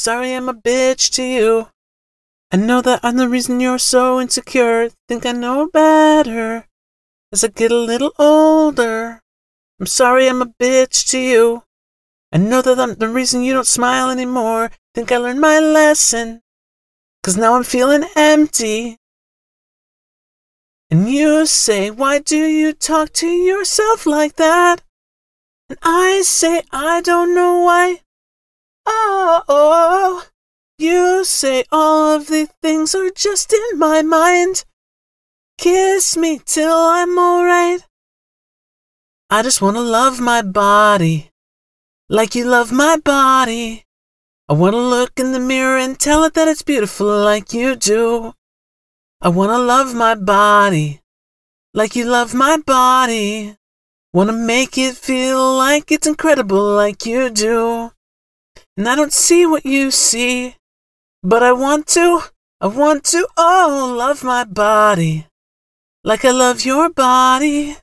Sorry I'm a bitch to you. I know that I'm the reason you're so insecure. Think I know better as I get a little older. I'm sorry I'm a bitch to you. I know that I'm the reason you don't smile anymore. Think I learned my lesson. Cause now I'm feeling empty. And you say, why do you talk to yourself like that? And I say, I don't know why. Oh, oh, you say all of the things are just in my mind. Kiss me till I'm alright. I just wanna love my body like you love my body. I wanna look in the mirror and tell it that it's beautiful like you do. I wanna love my body like you love my body. Wanna make it feel like it's incredible like you do. And I don't see what you see, but I want to, I want to, oh, love my body like I love your body.